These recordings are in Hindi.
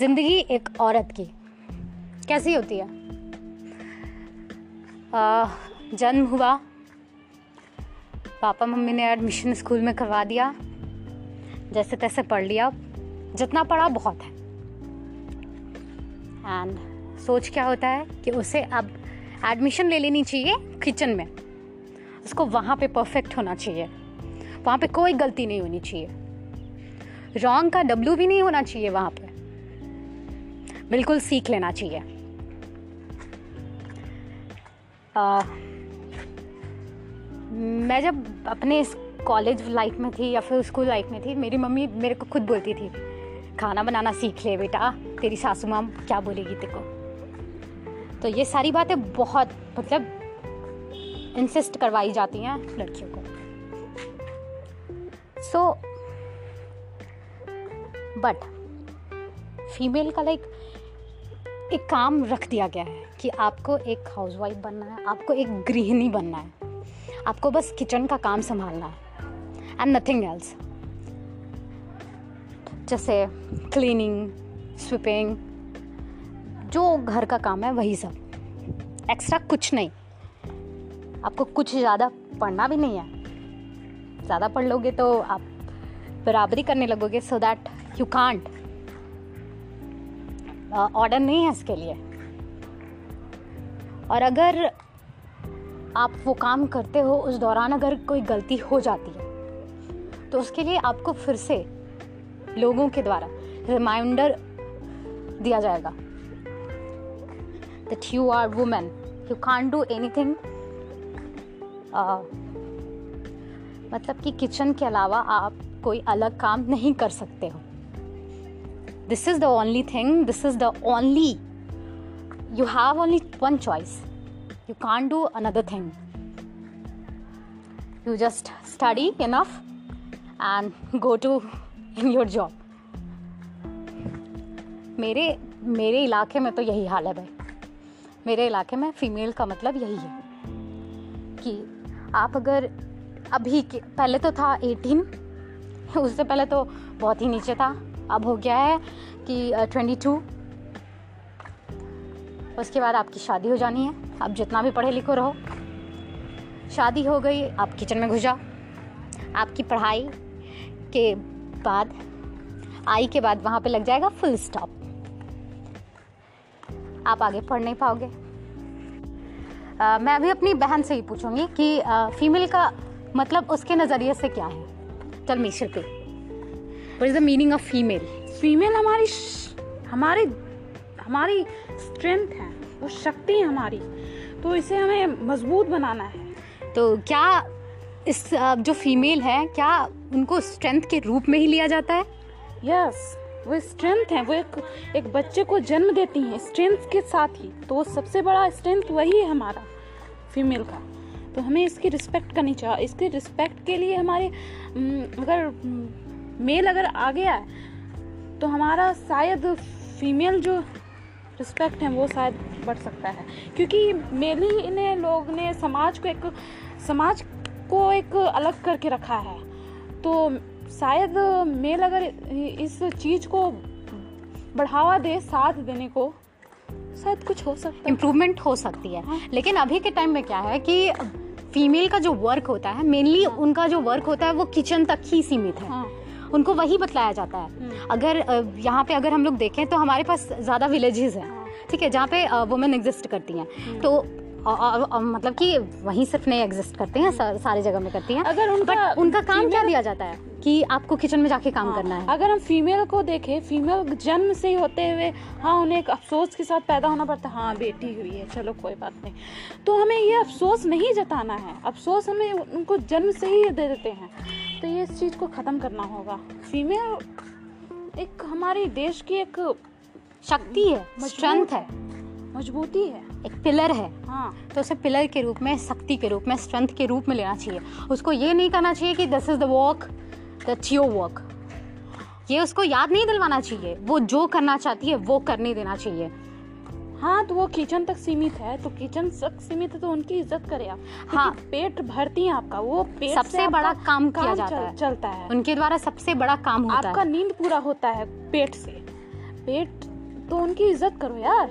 ज़िंदगी एक औरत की। कैसी होती है? आ, जन्म हुआ। पापा मम्मी ने एडमिशन स्कूल में करवा दिया। जैसे तैसे पढ़ लिया। जितना पढ़ा बहुत है। एंड सोच क्या होता है कि उसे अब एडमिशन ले लेनी चाहिए किचन में। उसको वहाँ पे परफेक्ट होना चाहिए। वहाँ पे कोई गलती नहीं होनी चाहिए। रॉन्ग का डब्लू भी नहीं होना चाहिए वहाँ बिल्कुल सीख लेना चाहिए। आ, मैं जब अपने कॉलेज लाइफ में थी या फिर स्कूल लाइफ में थी मेरी मम्मी मेरे को खुद बोलती थी खाना बनाना सीख ले बेटा तेरी सासू माँ क्या बोलेगी तेरे को? तो ये सारी बातें बहुत मतलब इंसिस्ट करवाई जाती हैं लड़कियों को। सो बट फीमेल का लाइक एक काम रख दिया गया है कि आपको एक हाउसवाइफ बनना है, आपको एक गृहिणी बनना है। आपको बस किचन का काम संभालना है एंड नथिंग एल्स जैसे क्लीनिंग स्वीपिंग जो घर का काम है वही सब। एक्स्ट्रा कुछ नहीं। आपको कुछ ज़्यादा पढ़ना भी नहीं है। ज़्यादा पढ़ लोगे तो आप बराबरी करने लगोगे so that you can't order नहीं है इसके लिए। और अगर आप वो काम करते हो, उस दौरान अगर कोई गलती हो जाती है तो उसके लिए आपको फिर से लोगों के द्वारा रिमाइंडर दिया जाएगा that you are women you can do anything मतलब कि किचन के अलावा आप कोई अलग काम नहीं कर सकते हो। This is the only thing this is the only you have only one choice you can do another thing you just study enough and go to in your job मेरे मेरे इलाके में तो यही हाल है भाई। मेरे इलाके में फीमेल का मतलब यही है कि आप अगर अभी के, पहले तो था एटीन उससे पहले तो बहुत ही नीचे था। अब हो गया है कि ट्वेंटी टू उसके बाद आपकी शादी हो जानी है। आप जितना भी पढ़े लिखो रहो। शादी हो गई आप किचन में घुस जाओ। आपकी पढ़ाई के बाद आई के बाद वहाँ पे लग जाएगा फुल स्टॉप आप आगे पढ़ नहीं पाओगे। आ, मैं अभी अपनी बहन से ही पूछूँगी कि आ, फीमेल का मतलब उसके नज़रिए से क्या है? चल मीशर पे। What is the meaning of female female हमारी हमारी हमारी स्ट्रेंथ है। वो शक्ति है हमारी। तो इसे हमें मज़बूत बनाना है। तो क्या इस जो फीमेल है क्या उनको स्ट्रेंथ के रूप में ही लिया जाता है? यस yes, वो स्ट्रेंथ है। वो एक एक बच्चे को जन्म देती हैं स्ट्रेंथ के साथ ही। तो सबसे बड़ा स्ट्रेंथ वही है हमारा फीमेल का। तो हमें इसकी रिस्पेक्ट करनी चाहिए। इसके रिस्पेक्ट के लिए हमारे अगर मेल अगर आ गया है तो हमारा शायद फीमेल जो रिस्पेक्ट है वो शायद बढ़ सकता है क्योंकि मेल ही ने लोग ने समाज को एक समाज को एक अलग करके रखा है तो शायद मेल अगर इस चीज़ को बढ़ावा दे साथ देने को शायद कुछ हो सकता है इम्प्रूवमेंट हो सकती है हाँ। लेकिन अभी के टाइम में क्या है कि फीमेल का जो वर्क होता है मेनली हाँ। उनका जो वर्क होता है वो किचन तक ही सीमित है हाँ। उनको वही बतलाया जाता है हम्म। अगर यहाँ पे अगर हम लोग देखें तो हमारे पास ज़्यादा विलेजेस हैं। ठीक है जहाँ पे वुमेन एग्जिस्ट करती हैं हम्म। तो आ, आ, मतलब कि वहीं सिर्फ़ नहीं एग्जिस्ट करते हैं सारे जगह में करती हैं अगर उनका उनका काम क्या दिया जाता है कि आपको किचन में जाके काम हाँ, करना है। अगर हम फीमेल को देखें फीमेल जन्म से ही होते हुए हाँ उन्हें एक अफसोस के साथ पैदा होना पड़ता है। हाँ बेटी हुई है चलो कोई बात नहीं। तो हमें ये अफसोस नहीं जताना है। अफसोस हमें उनको जन्म से ही दे देते हैं। तो ये इस चीज़ को ख़त्म करना होगा। फीमेल एक हमारे देश की एक शक्ति है स्ट्रेंथ है। मजबूती है। एक पिलर है। हाँ। तो उसे पिलर के रूप में शक्ति के रूप में स्ट्रेंथ के रूप में लेना चाहिए। उसको ये नहीं करना चाहिए कि this is the work that's your work ये उसको याद नहीं दिलवाना चाहिए। वो जो करना चाहती है वो करने देना चाहिए। हाँ तो वो किचन तक सीमित है तो किचन तक सीमित है तो उनकी इज़्ज़त करे आप। हाँ। पेट भरती है आपका वो पेट सबसे बड़ा काम किया जाता चल, है। चलता है। उनके द्वारा सबसे बड़ा काम होता आपका है। आपका नींद पूरा होता है पेट से। पेट तो उनकी इज़्ज़त करो यार।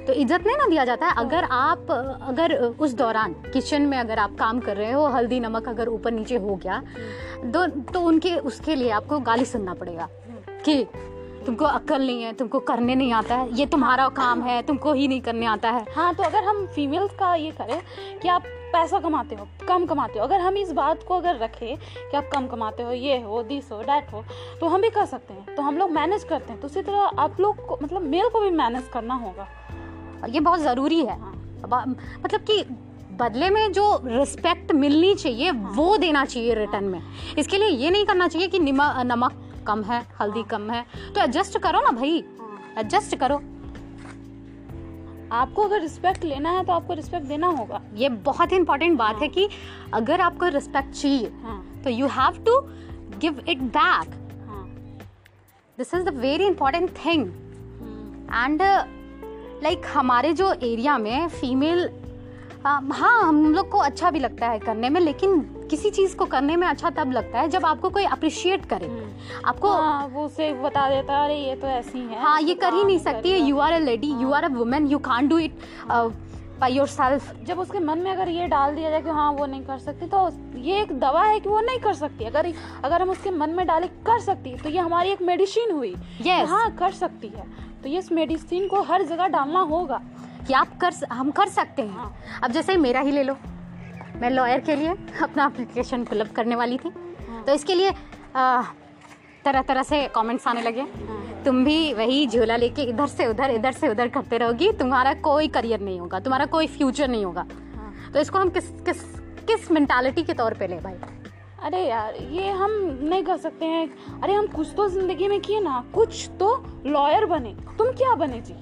तो इज़्ज़त नहीं ना दिया जाता है। अगर आप अगर उस दौरान किचन में अगर आप काम कर रहे हो हल्दी नमक अगर ऊपर नीचे हो गया तो तो उनके उसके लिए आपको गाली सुनना पड़ेगा कि तुमको अक्ल नहीं है तुमको करने नहीं आता है ये तुम्हारा काम है तुमको ही नहीं करने आता है। हाँ तो अगर हम फीमेल्स का ये करें कि आप पैसा कमाते हो कम कमाते हो अगर हम इस बात को अगर रखें कि आप कम कमाते हो ये हो दिस हो डैट हो तो हम भी कर सकते हैं। तो हम लोग मैनेज करते हैं। तो उसी तरह आप लोग को मतलब मेल को भी मैनेज करना होगा। और ये बहुत ज़रूरी है। हाँ। मतलब कि बदले में जो रिस्पेक्ट मिलनी चाहिए वो देना चाहिए रिटर्न में। इसके लिए ये नहीं करना चाहिए कि निमक कम है हल्दी कम है। तो एडजस्ट करो ना भाई। एडजस्ट करो। आपको अगर रिस्पेक्ट लेना है तो आपको रिस्पेक्ट देना होगा। ये बहुत ही इंपॉर्टेंट बात है कि अगर आपको रिस्पेक्ट चाहिए हाँ। तो you have to give it back हाँ। This is the very important thing and like हमारे जो एरिया में फीमेल हाँ हम लोग को अच्छा भी लगता है करने में लेकिन किसी चीज़ को करने में अच्छा तब लगता है जब आपको कोई अप्रिशिएट करे। हम्म। आपको हाँ वो उसे बता देता है अरे ये तो ऐसी है हाँ ये कर ही नहीं हाँ, सकती है you are a lady you are a women you can do it by yourself जब उसके मन में अगर ये डाल दिया जाए कि हाँ वो नहीं कर सकती तो ये एक दवा है कि वो नहीं कर सकती। अगर अगर हम उसके मन में डाले कर सकती तो ये हमारी एक मेडिसिन हुई। Yes. हाँ कर सकती है। तो ये इस मेडिसिन को हर जगह डालना होगा कि आप कर हम कर सकते हैं हाँ। अब जैसे मेरा ही ले लो मैं लॉयर के लिए अपना एप्लीकेशन फिलअप करने वाली थी हाँ। तो इसके लिए आ, तरह तरह से कमेंट्स आने लगे हाँ। तुम भी वही झोला लेके इधर से उधर इधर से उधर करते रहोगी तुम्हारा कोई करियर नहीं होगा तुम्हारा कोई फ्यूचर नहीं होगा हाँ। तो इसको हम किस किस किस मेंटालिटी के तौर पे ले भाई अरे यार ये हम नहीं कर सकते हैं। अरे हम कुछ तो ज़िंदगी में किए ना कुछ तो लॉयर बने। तुम क्या बने जी?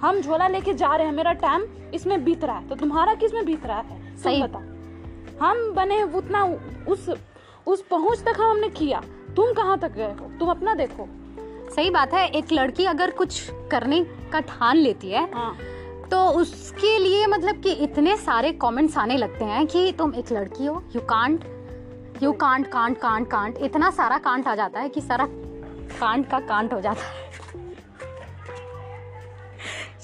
हम झोला लेके जा रहे हैं मेरा टाइम इसमें बीत रहा है। तो तुम्हारा किसमें बीत रहा है? सही। बता हम बने उतना उस उस पहुँच तक हम हमने किया। तुम कहाँ तक गए हो? तुम अपना देखो। सही बात है एक लड़की अगर कुछ करने का ठान लेती है हाँ। तो उसके लिए मतलब कि इतने सारे कमेंट्स आने लगते हैं कि तुम एक लड़की हो you can't you can't can't can't can't इतना सारा कांट आ जाता है कि सारा कांट का कांट हो जाता है।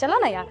चलो ना यार।